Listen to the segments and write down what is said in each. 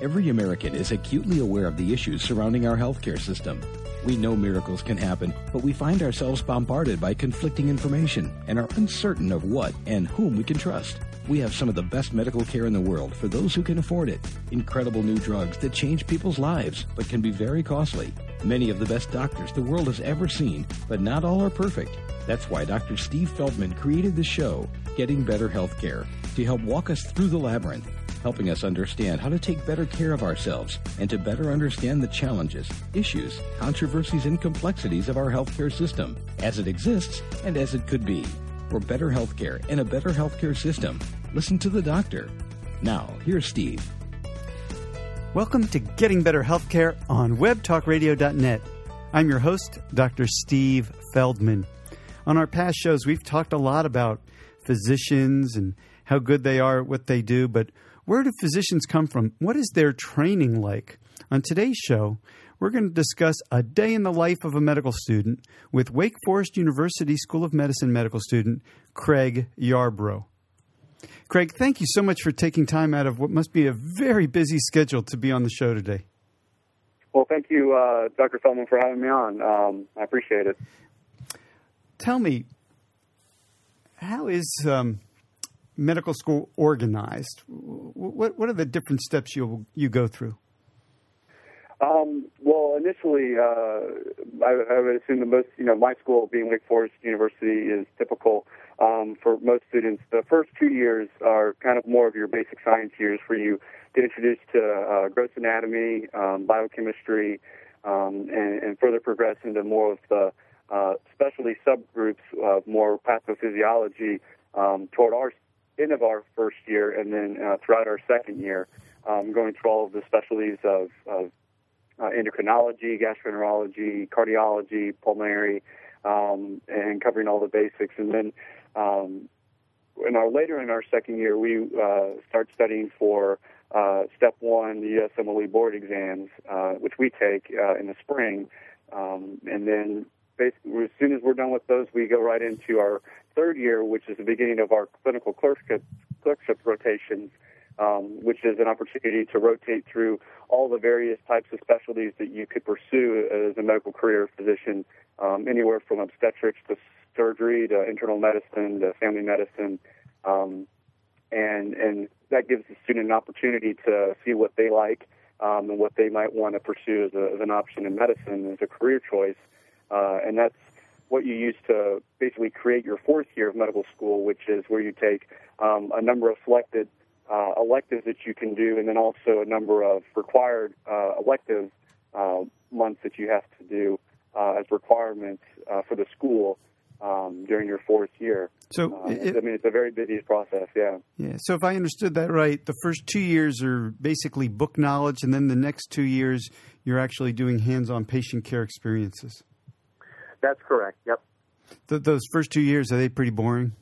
Every American is acutely aware of the issues surrounding our healthcare system. We know miracles can happen, but we find ourselves bombarded by conflicting information and are uncertain of what and whom we can trust. We have some of the best medical care in the world for those who can afford it. Incredible new drugs that change people's lives, but can be very costly. Many of the best doctors the world has ever seen, but not all are perfect. That's why Dr. Steve Feldman created the show, Getting Better Healthcare, to help walk us through the labyrinth, helping us understand how to take better care of ourselves and to better understand the challenges, issues, controversies, and complexities of our healthcare system as it exists and as it could be. For better healthcare and a better healthcare system, listen to the doctor. Now, here's Steve. Welcome to Getting Better Healthcare on WebTalkRadio.net. I'm your host, Dr. Steve Feldman. On our past shows, we've talked a lot about physicians and how good they are at what they do, but where do physicians come from? What is their training like? On today's show, we're going to discuss a day in the life of a medical student with Wake Forest University School of Medicine medical student Craig Yarbrough. Craig, thank you so much for taking time out of what must be a very busy schedule to be on the show today. Well, thank you, uh, Dr. Feldman, for having me on. Um, I appreciate it. Tell me, how is um, medical school organized? What what are the different steps you you go through? Um, well, initially, uh, I, I, would assume the most, you know, my school being Wake Forest University is typical um, for most students. The first two years are kind of more of your basic science years where you get introduced to uh, gross anatomy, um, biochemistry, um, and, and, further progress into more of the uh, specialty subgroups of more pathophysiology um, toward our end of our first year, and then uh, throughout our second year, um, going through all of the specialties of, of uh, endocrinology, gastroenterology, cardiology, pulmonary, um, and covering all the basics. And then um, in our later in our second year, we uh, start studying for uh, step one, the USMLE board exams, uh, which we take uh, in the spring. Um, and then as soon as we're done with those, we go right into our third year, which is the beginning of our clinical clerkship, clerkship rotations, um, which is an opportunity to rotate through all the various types of specialties that you could pursue as a medical career physician, um, anywhere from obstetrics to surgery to internal medicine to family medicine. Um, and, and that gives the student an opportunity to see what they like um, and what they might want to pursue as, a, as an option in medicine as a career choice. Uh, and that's what you use to basically create your fourth year of medical school, which is where you take um, a number of selected uh, electives that you can do, and then also a number of required uh, elective uh, months that you have to do uh, as requirements uh, for the school um, during your fourth year. So, uh, it, I mean, it's a very busy process. Yeah. Yeah. So, if I understood that right, the first two years are basically book knowledge, and then the next two years you're actually doing hands-on patient care experiences. That's correct. Yep. Th- those first two years are they pretty boring?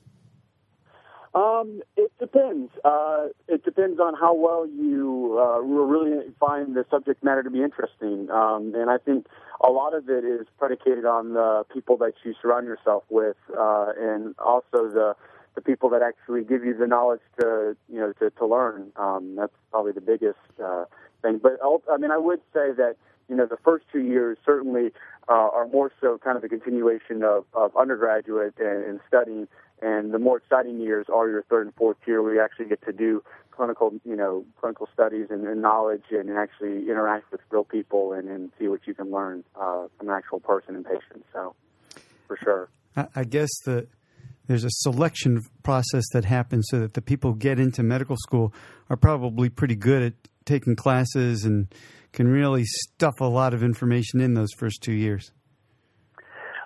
Um, it depends. Uh, it depends on how well you uh, really find the subject matter to be interesting. Um, and I think a lot of it is predicated on the people that you surround yourself with, uh, and also the the people that actually give you the knowledge to you know to, to learn. Um, that's probably the biggest uh, thing. But I mean, I would say that you know the first two years certainly uh, are more so kind of a continuation of, of undergraduate and, and studying and the more exciting years are your third and fourth year where you actually get to do clinical, you know, clinical studies and, and knowledge and actually interact with real people and, and see what you can learn uh, from an actual person and patient. So, for sure. I, I guess the there's a selection process that happens so that the people who get into medical school are probably pretty good at taking classes and can really stuff a lot of information in those first two years.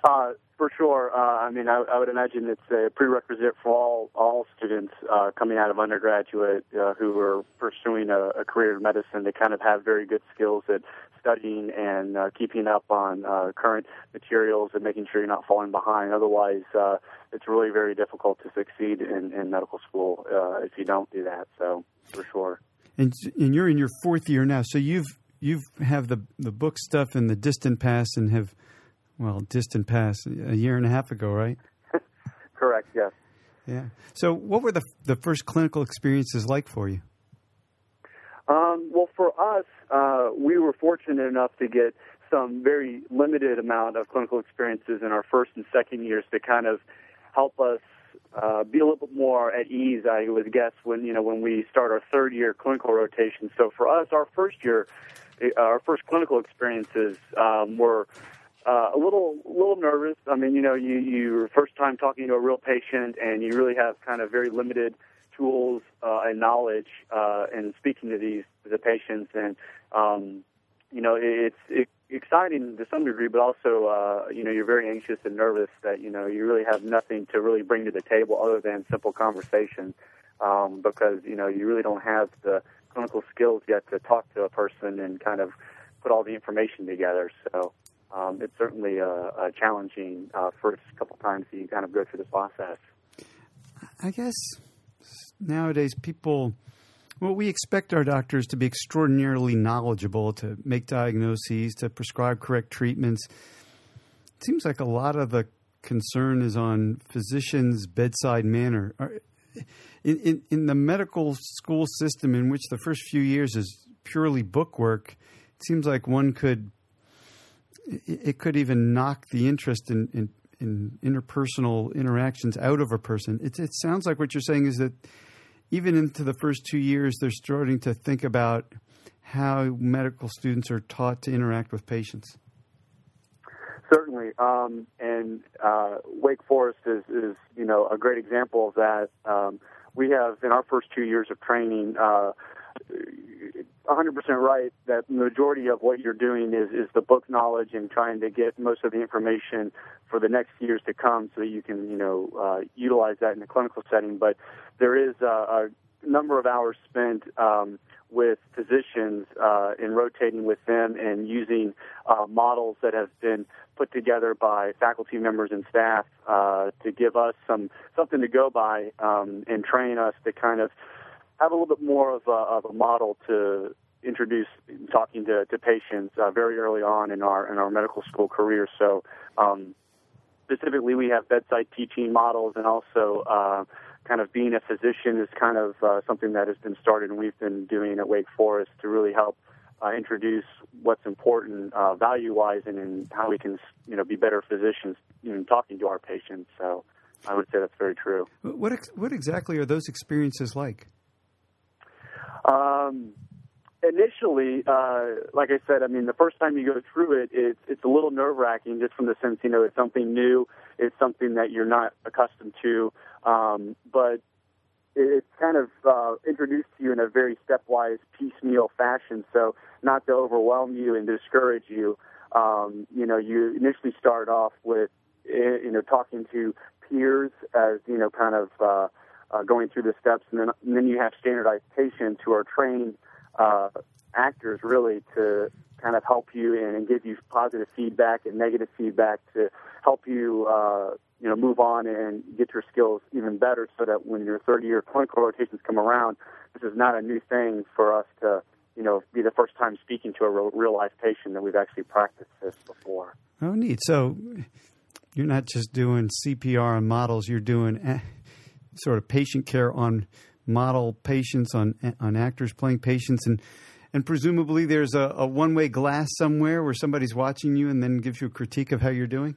Uh, for sure. Uh, I mean, I, I would imagine it's a prerequisite for all all students uh, coming out of undergraduate uh, who are pursuing a, a career in medicine to kind of have very good skills at studying and uh, keeping up on uh, current materials and making sure you're not falling behind. Otherwise, uh, it's really very difficult to succeed in, in medical school uh, if you don't do that. So, for sure. And, and you're in your fourth year now, so you've you've have the the book stuff and the distant past and have well, distant past, a year and a half ago, right? Correct. Yes. Yeah. So, what were the the first clinical experiences like for you? Um, well, for us, uh, we were fortunate enough to get some very limited amount of clinical experiences in our first and second years to kind of help us uh, be a little bit more at ease, I would guess, when you know when we start our third year clinical rotation. So for us, our first year, our first clinical experiences um, were uh, a little little nervous. I mean, you know, you you first time talking to a real patient, and you really have kind of very limited tools uh, and knowledge uh, in speaking to these the patients, and um, you know, it's it, exciting to some degree, but also uh, you know you're very anxious and nervous that you know you really have nothing to really bring to the table other than simple conversation, um, because you know you really don't have the clinical skills yet to talk to a person and kind of put all the information together. So um, it's certainly a, a challenging uh, first couple times that you kind of go through the process. I guess nowadays people well we expect our doctors to be extraordinarily knowledgeable to make diagnoses to prescribe correct treatments it seems like a lot of the concern is on physicians bedside manner in, in, in the medical school system in which the first few years is purely bookwork, it seems like one could it could even knock the interest in, in, in interpersonal interactions out of a person. It, it sounds like what you're saying is that even into the first two years, they're starting to think about how medical students are taught to interact with patients. Certainly, um, and uh, Wake Forest is, is, you know, a great example of that. Um, we have in our first two years of training. Uh, 100% right that majority of what you're doing is, is the book knowledge and trying to get most of the information for the next years to come so that you can, you know, uh, utilize that in the clinical setting. But there is a, a number of hours spent um, with physicians uh, in rotating with them and using uh, models that have been put together by faculty members and staff uh, to give us some something to go by um, and train us to kind of have a little bit more of a, of a model to introduce talking to, to patients uh, very early on in our in our medical school career. So um, specifically, we have bedside teaching models, and also uh, kind of being a physician is kind of uh, something that has been started, and we've been doing at Wake Forest to really help. Uh, introduce what's important uh, value-wise and in how we can, you know, be better physicians in talking to our patients. So, I would say that's very true. What ex- what exactly are those experiences like? Um, initially, uh, like I said, I mean, the first time you go through it, it's it's a little nerve wracking, just from the sense, you know, it's something new, it's something that you're not accustomed to, um, but it's kind of uh, introduced to you in a very stepwise, piecemeal fashion. So not to overwhelm you and discourage you. Um, you know, you initially start off with, eh, you know, talking to peers as you know, kind of. Uh, uh, going through the steps, and then and then you have standardized patients who are trained uh, actors really to kind of help you and give you positive feedback and negative feedback to help you uh, you know move on and get your skills even better, so that when your third year clinical rotations come around, this is not a new thing for us to you know be the first time speaking to a real, life patient that we've actually practiced this before. Oh, neat. So you're not just doing CPR on models; you're doing eh, sort of patient care on model patients, on on actors playing patients, and and presumably there's a, a one way glass somewhere where somebody's watching you and then gives you a critique of how you're doing.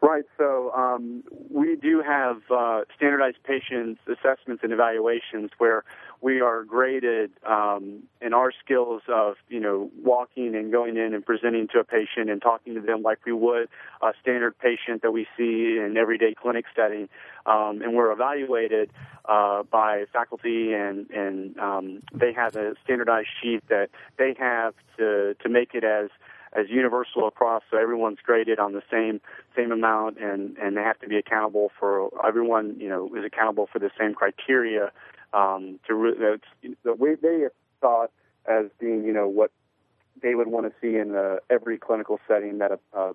Right. So um, we do have uh, standardized patients assessments and evaluations where we are graded um, in our skills of you know walking and going in and presenting to a patient and talking to them like we would a standard patient that we see in everyday clinic setting, um, and we're evaluated uh, by faculty and and um, they have a standardized sheet that they have to to make it as as universal across, so everyone's graded on the same same amount, and and they have to be accountable for everyone. You know, is accountable for the same criteria. Um, to re- that's the way they thought as being, you know, what they would want to see in uh, every clinical setting that a, a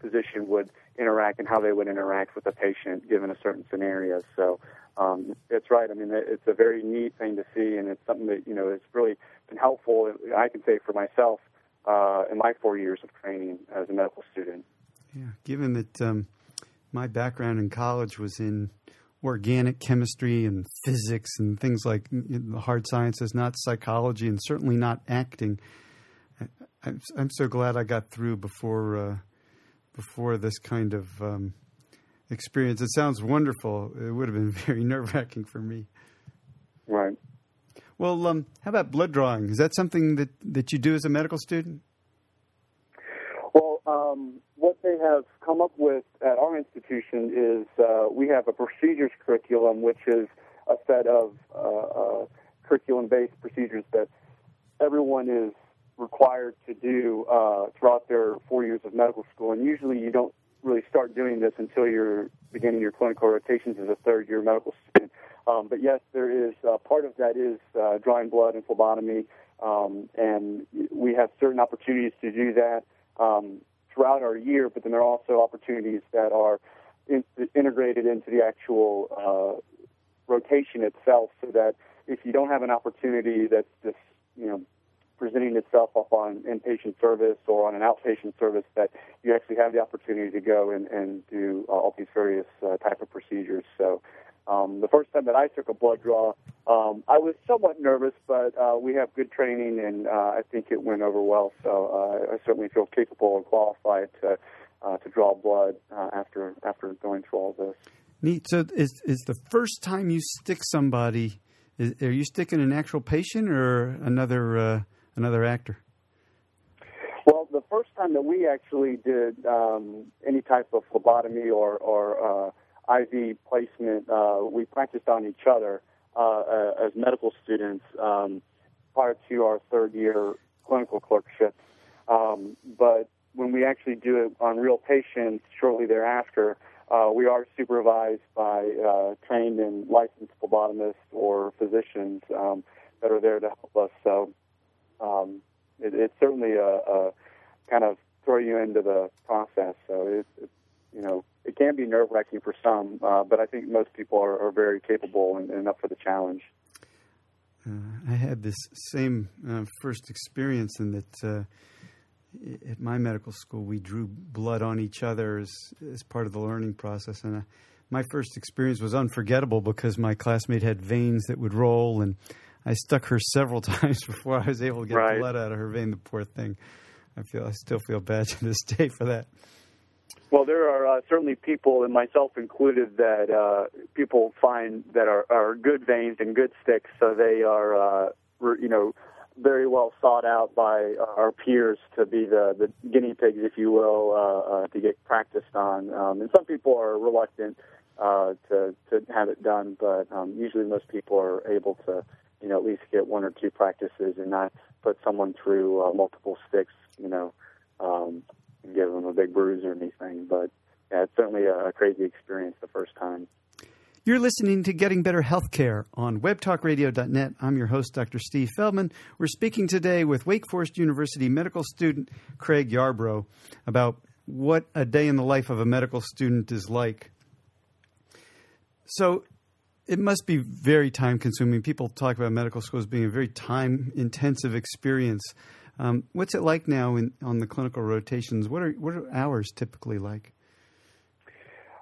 physician would interact and how they would interact with a patient given a certain scenario. So um, it's right. I mean, it's a very neat thing to see, and it's something that you know has really been helpful. I can say for myself uh, in my four years of training as a medical student. Yeah, given that um, my background in college was in organic chemistry and physics and things like the hard sciences, not psychology, and certainly not acting. I'm, I'm so glad I got through before uh, before this kind of um, experience. It sounds wonderful. It would have been very nerve wracking for me. Right. Well, um, how about blood drawing? Is that something that, that you do as a medical student? Well, um, what they have come up with at our institution is uh, we have a procedures curriculum, which is a set of uh, uh, curriculum-based procedures that everyone is required to do uh, throughout their four years of medical school. And usually, you don't really start doing this until you're beginning your clinical rotations as a third-year medical student. Um, but yes, there is uh, part of that is uh, drawing blood and phlebotomy, um, and we have certain opportunities to do that um, throughout our year. But then there are also opportunities that are in, integrated into the actual uh, rotation itself, so that if you don't have an opportunity that's just you know presenting itself up on inpatient service or on an outpatient service, that you actually have the opportunity to go and, and do uh, all these various uh, type of procedures. So um, the first time that I took a blood draw, um, I was somewhat nervous, but uh, we have good training, and uh, I think it went over well. So uh, I certainly feel capable and qualified to uh, to draw blood uh, after after going through all this. Neat. So is is the first time you stick somebody? Is, are you sticking an actual patient or another uh, another actor? Well, the first time that we actually did um, any type of phlebotomy or or uh, IV placement, uh, we practiced on each other uh, uh, as medical students um, prior to our third year clinical clerkship. Um, but when we actually do it on real patients shortly thereafter, uh, we are supervised by uh, trained and licensed phlebotomists or physicians um, that are there to help us. So um, it, it's certainly a, a kind of throw you into the process. So it's, it's you know it can be nerve wracking for some, uh, but I think most people are, are very capable and, and, up for the challenge. Uh, I had this same uh, first experience in that uh, at my medical school we drew blood on each other as, as part of the learning process, and uh, my first experience was unforgettable because my classmate had veins that would roll, and I stuck her several times before I was able to get right. blood out of her vein. The poor thing. I feel I still feel bad to this day for that. Well, there are uh, certainly people, and myself included, that uh, people find that are, are good veins and good sticks. So they are, uh, you know, very well sought out by our peers to be the, the guinea pigs, if you will, uh, uh, to get practiced on. Um, and some people are reluctant uh, to to have it done, but um, usually most people are able to, you know, at least get one or two practices and not put someone through uh, multiple sticks, you know. Um, give them a big bruise or anything. But yeah, it's certainly a, crazy experience the first time. You're listening to Getting Better Healthcare on webtalkradio.net. I'm your host, Dr. Steve Feldman. We're speaking today with Wake Forest University medical student Craig Yarbrough about what a day in the life of a medical student is like. So, it must be very time consuming. People talk about medical school as being a very time intensive experience. Um, what's it like now in, on the clinical rotations? What are what are hours typically like?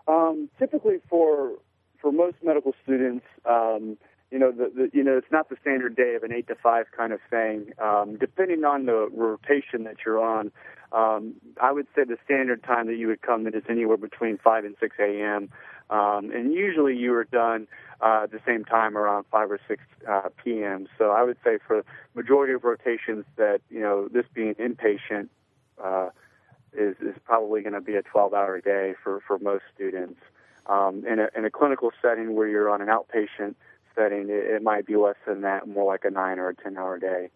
Um, typically, for for most medical students, um, you know, the, the, you know, it's not the standard day of an eight to five kind of thing. Um, depending on the rotation that you're on, um, I would say the standard time that you would come in is anywhere between five and six a.m. Um, and usually you are done uh, at the same time around 5 or 6 uh, p.m. So I would say for majority of rotations that, you know, this being inpatient uh, is, is probably going to be a 12-hour day for, for most students. Um, in, a, in a clinical setting where you're on an outpatient setting, it, it might be less than that, more like a 9 or a 10-hour day.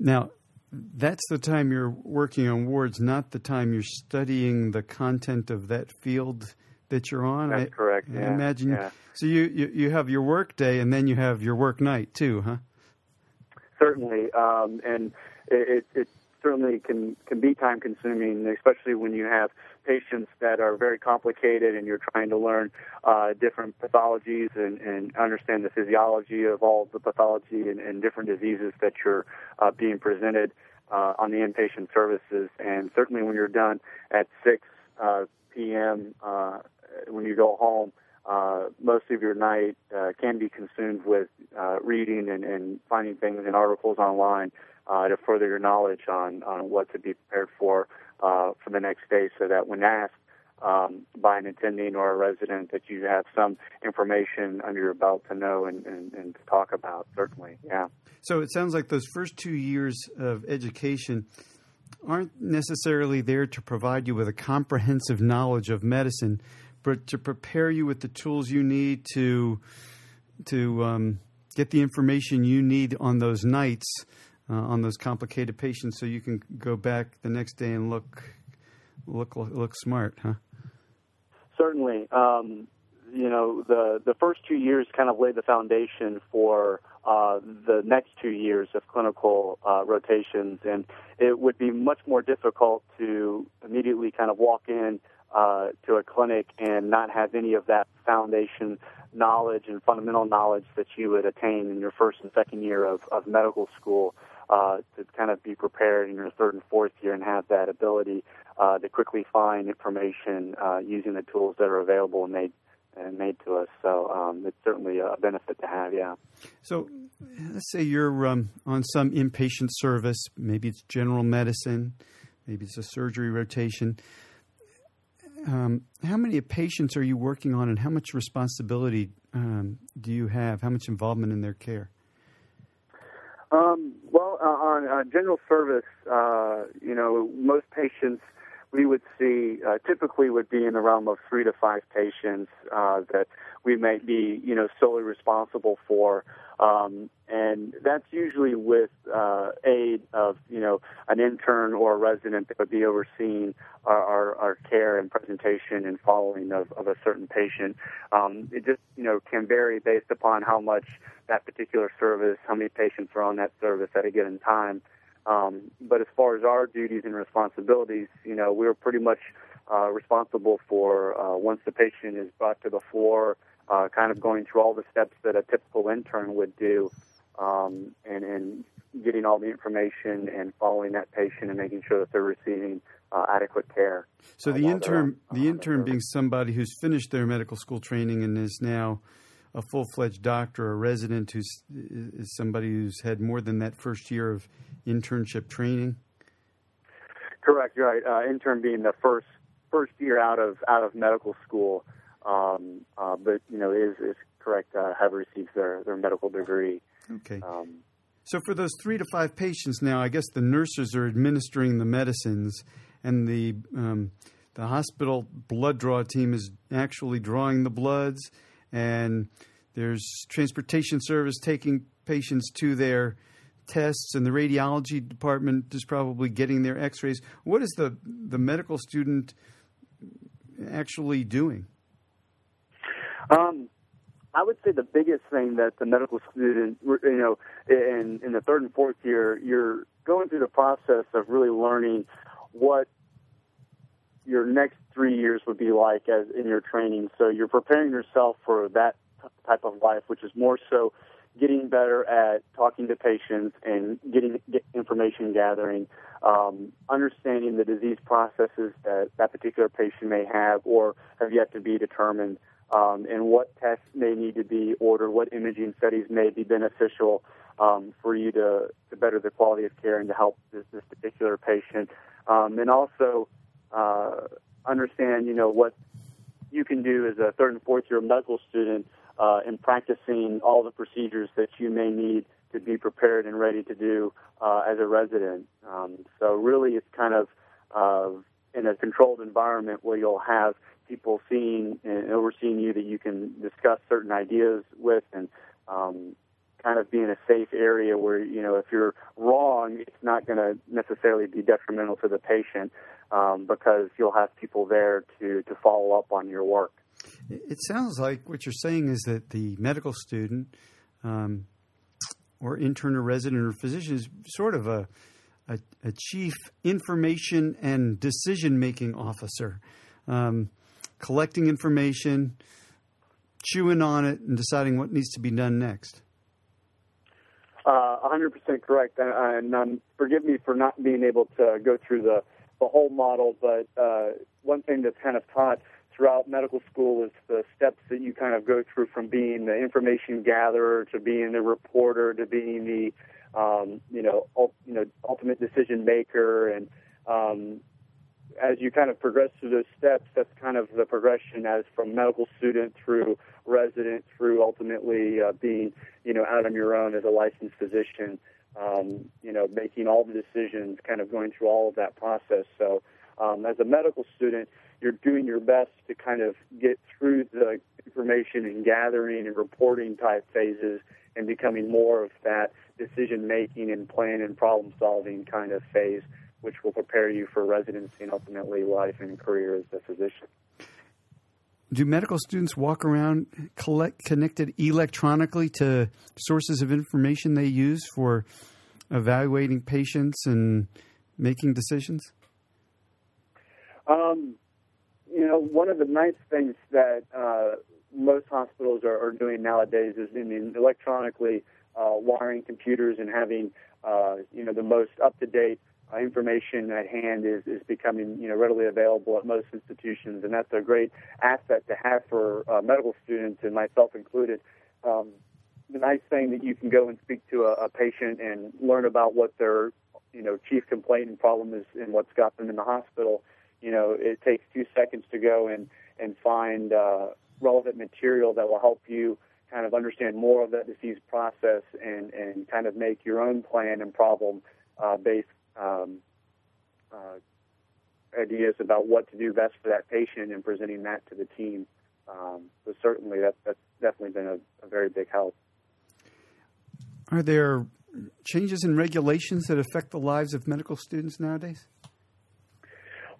Now, that's the time you're working on wards, not the time you're studying the content of that field that you're on. That's I, correct. I yeah. imagine. Yeah. So you, you you have your work day and then you have your work night too, huh? Certainly, um, and it, it, it certainly can can be time consuming, especially when you have patients that are very complicated and you're trying to learn uh, different pathologies and, and understand the physiology of all the pathology and, and different diseases that you're uh, being presented uh, on the inpatient services. And certainly when you're done at 6 uh, p.m. Uh, when you go home, uh, most of your night uh, can be consumed with uh, reading and, and finding things in articles online uh, to further your knowledge on, on what to be prepared for uh, for the next day so that when asked um, by an attending or a resident that you have some information under your belt to know and, and, and to talk about, certainly, yeah. So it sounds like those first two years of education aren't necessarily there to provide you with a comprehensive knowledge of medicine, but to prepare you with the tools you need to to um, get the information you need on those nights uh, on those complicated patients, so you can go back the next day and look look look smart, huh? Certainly. Um, you know, the the first two years kind of lay the foundation for uh, the next two years of clinical uh, rotations, and it would be much more difficult to immediately kind of walk in uh, to a clinic and not have any of that foundation knowledge and fundamental knowledge that you would attain in your first and second year of, of medical school uh, to kind of be prepared in your third and fourth year and have that ability uh, to quickly find information uh, using the tools that are available and made and made to us. So um, it's certainly a benefit to have. Yeah. So let's say you're um, on some inpatient service. Maybe it's general medicine. Maybe it's a surgery rotation. Um, how many patients are you working on, and how much responsibility um, do you have? How much involvement in their care? Um, well, uh, on uh, general service, uh, you know, most patients we would see uh, typically would be in the realm of three to five patients uh, that we might be, you know, solely responsible for. Um, and that's usually with uh, aid of, you know, an intern or a resident that would be overseeing our, our, our care and presentation and following of, of a certain patient. Um, it just, you know, can vary based upon how much that particular service, how many patients are on that service at a given time. Um, but as far as our duties and responsibilities, you know, we're pretty much uh, responsible for uh, once the patient is brought to the floor, uh, kind of going through all the steps that a typical intern would do, um, and, and getting all the information and following that patient and making sure that they're receiving uh, adequate care. So the intern, the intern being somebody who's finished their medical school training and is now a full fledged doctor, a resident who's is somebody who's had more than that first year of internship training. Correct. Right. Uh, intern being the first first year out of out of medical school, um, uh, but you know is is correct. Uh, have received their their medical degree. Okay. Um, so for those three to five patients now, I guess the nurses are administering the medicines, and the um, the hospital blood draw team is actually drawing the bloods and there's transportation service taking patients to their tests, and the radiology department is probably getting their X-rays. What is the the medical student actually doing? Um, I would say the biggest thing that the medical student, you know, in in the third and fourth year, you're going through the process of really learning what your next three years would be like as in your training. So you're preparing yourself for that type of life, which is more so getting better at talking to patients and getting get information gathering, um, understanding the disease processes that that particular patient may have or have yet to be determined, um, and what tests may need to be ordered, what imaging studies may be beneficial um, for you to, to better the quality of care and to help this, this particular patient, um, and also uh, understand, you know, what you can do as a third and fourth year medical student uh, in practicing all the procedures that you may need to be prepared and ready to do uh, as a resident. Um, so really, it's kind of uh, in a controlled environment where you'll have people seeing and overseeing you that you can discuss certain ideas with and um, kind of be in a safe area where you know if you're wrong it's not going to necessarily be detrimental to the patient um, because you'll have people there to, to follow up on your work. It sounds like what you're saying is that the medical student um, or intern or resident or physician is sort of a, a, a chief information and decision making officer, um, collecting information, chewing on it, and deciding what needs to be done next. Uh, 100% correct. And, um, forgive me for not being able to go through the the whole model, but uh, one thing that's kind of taught throughout medical school is the steps that you kind of go through from being the information gatherer to being the reporter to being the um, you know you know ultimate decision maker and um, as you kind of progress through those steps, that's kind of the progression as from medical student through resident through ultimately uh, being, you know, out on your own as a licensed physician. Um, you know, making all the decisions, kind of going through all of that process. So, um, as a medical student, you're doing your best to kind of get through the information and gathering and reporting type phases and becoming more of that decision making and plan and problem solving kind of phase which will prepare you for residency and ultimately life and career as a physician. Do medical students walk around collect, connected electronically to sources of information they use for evaluating patients and making decisions? Um, you know, one of the nice things that uh, most hospitals are, are, doing nowadays is in, in electronically uh, wiring computers and having, uh, you know, the most up-to-date information at hand is, is becoming you know readily available at most institutions, and that's a great asset to have for uh, medical students and myself included. Um, the nice thing that you can go and speak to a, a patient and learn about what their you know chief complaint and problem is and what's got them in the hospital. You know, it takes two seconds to go and and find uh, relevant material that will help you kind of understand more of that disease process and and kind of make your own plan and problem uh, based um, uh, ideas about what to do best for that patient and presenting that to the team. Um, so certainly that, that's definitely been a, a very big help. Are there changes in regulations that affect the lives of medical students nowadays?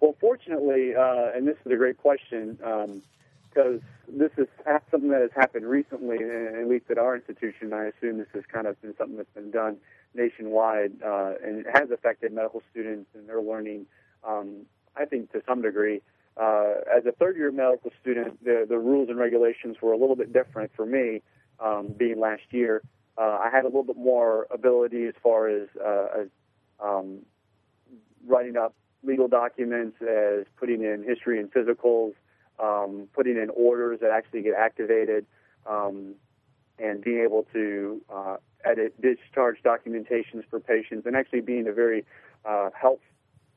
Well, fortunately, uh, and this is a great question, because um, this is something that has happened recently, at least at our institution. I assume this has kind of been something that's been done nationwide, uh, and it has affected medical students and their learning. Um, I think to some degree. Uh, as a third-year medical student, the, the rules and regulations were a little bit different for me. Um, being last year, uh, I had a little bit more ability as far as, uh, as um, writing up legal documents, as putting in history and physicals, um, putting in orders that actually get activated, um, and being able to uh, edit discharge documentations for patients, and actually being a very uh, help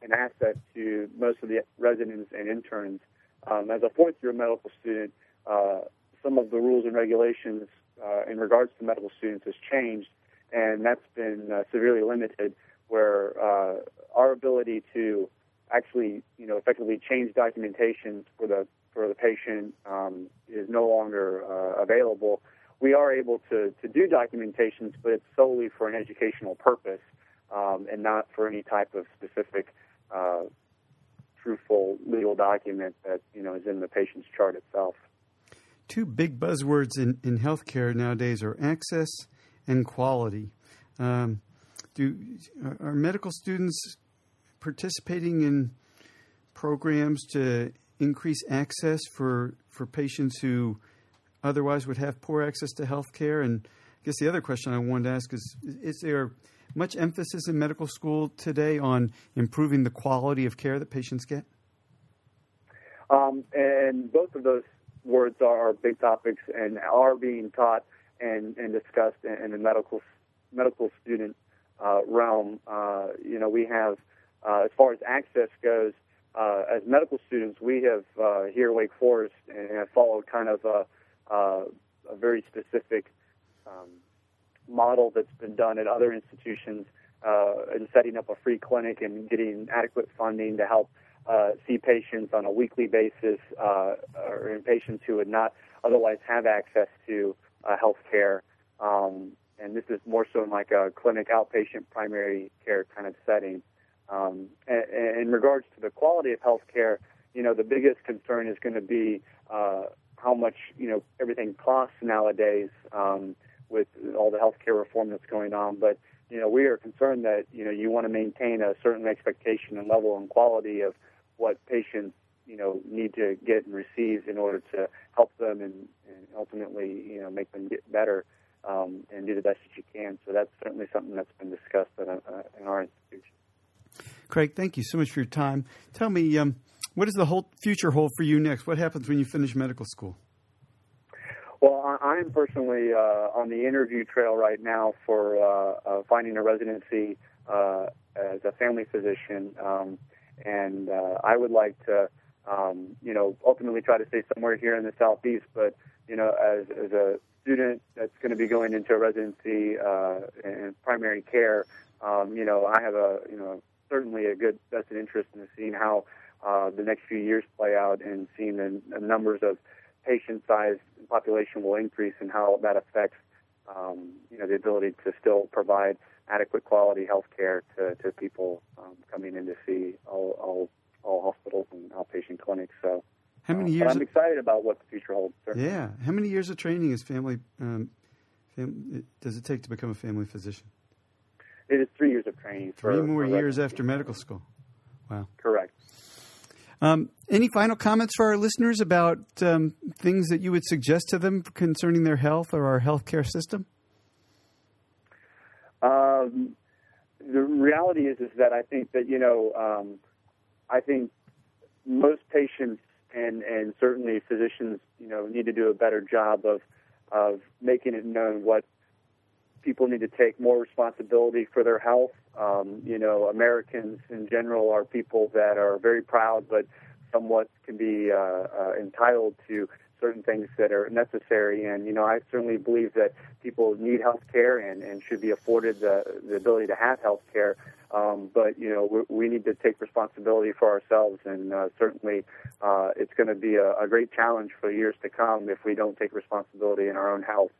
and asset to most of the residents and interns. Um, as a fourth year medical student, uh, some of the rules and regulations uh, in regards to medical students has changed, and that's been uh, severely limited. Where uh, our ability to actually, you know, effectively change documentation for the for the patient um, is no longer uh, available we are able to, to do documentations, but it's solely for an educational purpose um, and not for any type of specific uh, truthful legal document that you know is in the patient's chart itself. Two big buzzwords in, in healthcare nowadays are access and quality. Um, do are medical students participating in programs to increase access for for patients who otherwise would have poor access to health care? And I guess the other question I wanted to ask is Is there much emphasis in medical school today on improving the quality of care that patients get? Um, and both of those words are big topics and are being taught and, and discussed in, the medical medical student uh, realm. Uh, you know, we have, uh, as far as access goes, uh, as medical students, we have uh, here at Wake Forest and have followed kind of uh, a very specific um, model that's been done at other institutions uh, in setting up a free clinic and getting adequate funding to help uh, see patients on a weekly basis uh, or in patients who would not otherwise have access to uh, health care. Um, and this is more so in like a clinic outpatient primary care kind of setting. Um, and, and in regards to the quality of health care, you know, the biggest concern is going to be uh, how much you know everything costs nowadays um, with all the healthcare reform that's going on. But you know we are concerned that you know you want to maintain a certain expectation and level and quality of what patients you know need to get and receive in order to help them and, and ultimately you know make them get better um, and do the best that you can. So that's certainly something that's been discussed in, uh, in our institution. Craig, thank you so much for your time. Tell me, um, What does the whole future hold for you next? What happens when you finish medical school? Well, I'm personally uh, on the interview trail right now for uh, uh, finding a residency uh, as a family physician, um, and uh, I would like to, um, you know, ultimately try to stay somewhere here in the southeast. But you know, as as a student that's going to be going into a residency uh, in primary care, um, you know, I have a you know certainly a good vested interest in seeing how uh, the next few years play out and seeing the, the numbers of patient size and population will increase and how that affects um, you know the ability to still provide adequate quality health care to, to people um, coming in to see all, all all hospitals and outpatient clinics. So how many um, years? I'm excited about what the future holds. Certainly. Yeah. How many years of training is family? Um, fam, does it take to become a family physician? It is three years of training. Three for, more for years after medical school. Wow. Correct. Um, any final comments for our listeners about um, things that you would suggest to them concerning their health or our healthcare system? Um, the reality is is that I think that you know um, I think most patients and and certainly physicians you know need to do a better job of of making it known what people need to take more responsibility for their health. Um, you know, Americans in general are people that are very proud, but somewhat can be uh, uh, entitled to certain things that are necessary. And you know, I certainly believe that people need health care and, and should be afforded the, the ability to have health care. Um, but you know, we, we need to take responsibility for ourselves, and uh, certainly, uh, it's going to be a, a great challenge for years to come if we don't take responsibility in our own health.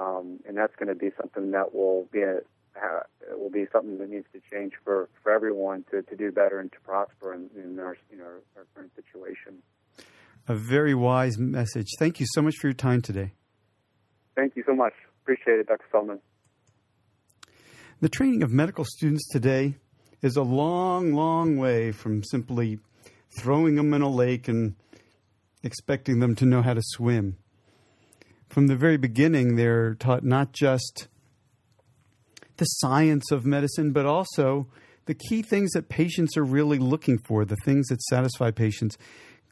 Um, and that's going to be something that will be a, uh, will be something that needs to change for, for everyone to, to do better and to prosper in, in our you know our current situation. A very wise message. Thank you so much for your time today. Thank you so much. Appreciate it, Dr. Feldman. The training of medical students today is a long, long way from simply throwing them in a lake and expecting them to know how to swim. From the very beginning, they're taught not just the science of medicine, but also the key things that patients are really looking for, the things that satisfy patients,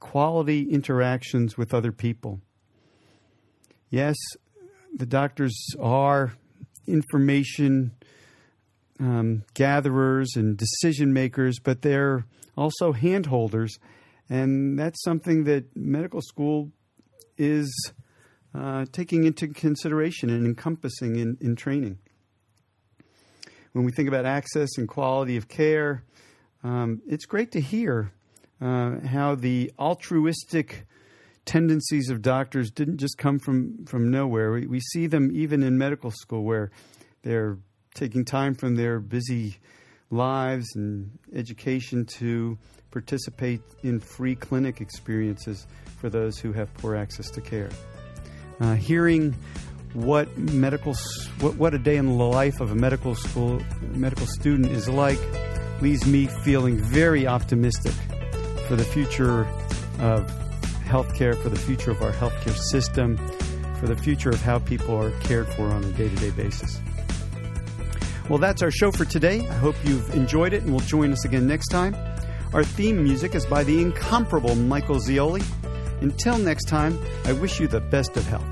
quality interactions with other people. Yes, the doctors are information um, gatherers and decision makers, but they're also handholders, and that's something that medical school is uh, taking into consideration and encompassing in, in training. When we think about access and quality of care, um, it's great to hear uh, how the altruistic tendencies of doctors didn't just come from, from nowhere. We, we see them even in medical school where they're taking time from their busy lives and education to participate in free clinic experiences for those who have poor access to care. Uh, hearing what medical what, what a day in the life of a medical school medical student is like leaves me feeling very optimistic for the future of healthcare, for the future of our healthcare system, for the future of how people are cared for on a day to day basis. Well, that's our show for today. I hope you've enjoyed it and will join us again next time. Our theme music is by the incomparable Michael Zioli. Until next time, I wish you the best of health.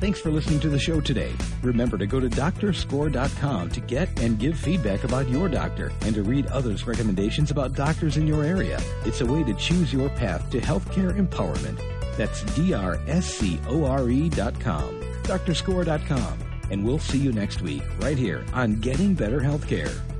Thanks for listening to the show today. Remember to go to doctorscore.com to get and give feedback about your doctor and to read others' recommendations about doctors in your area. It's a way to choose your path to healthcare empowerment. That's D-R-S-C-O-R-E dot com. Doctorscore.com. And we'll see you next week right here on Getting Better Healthcare.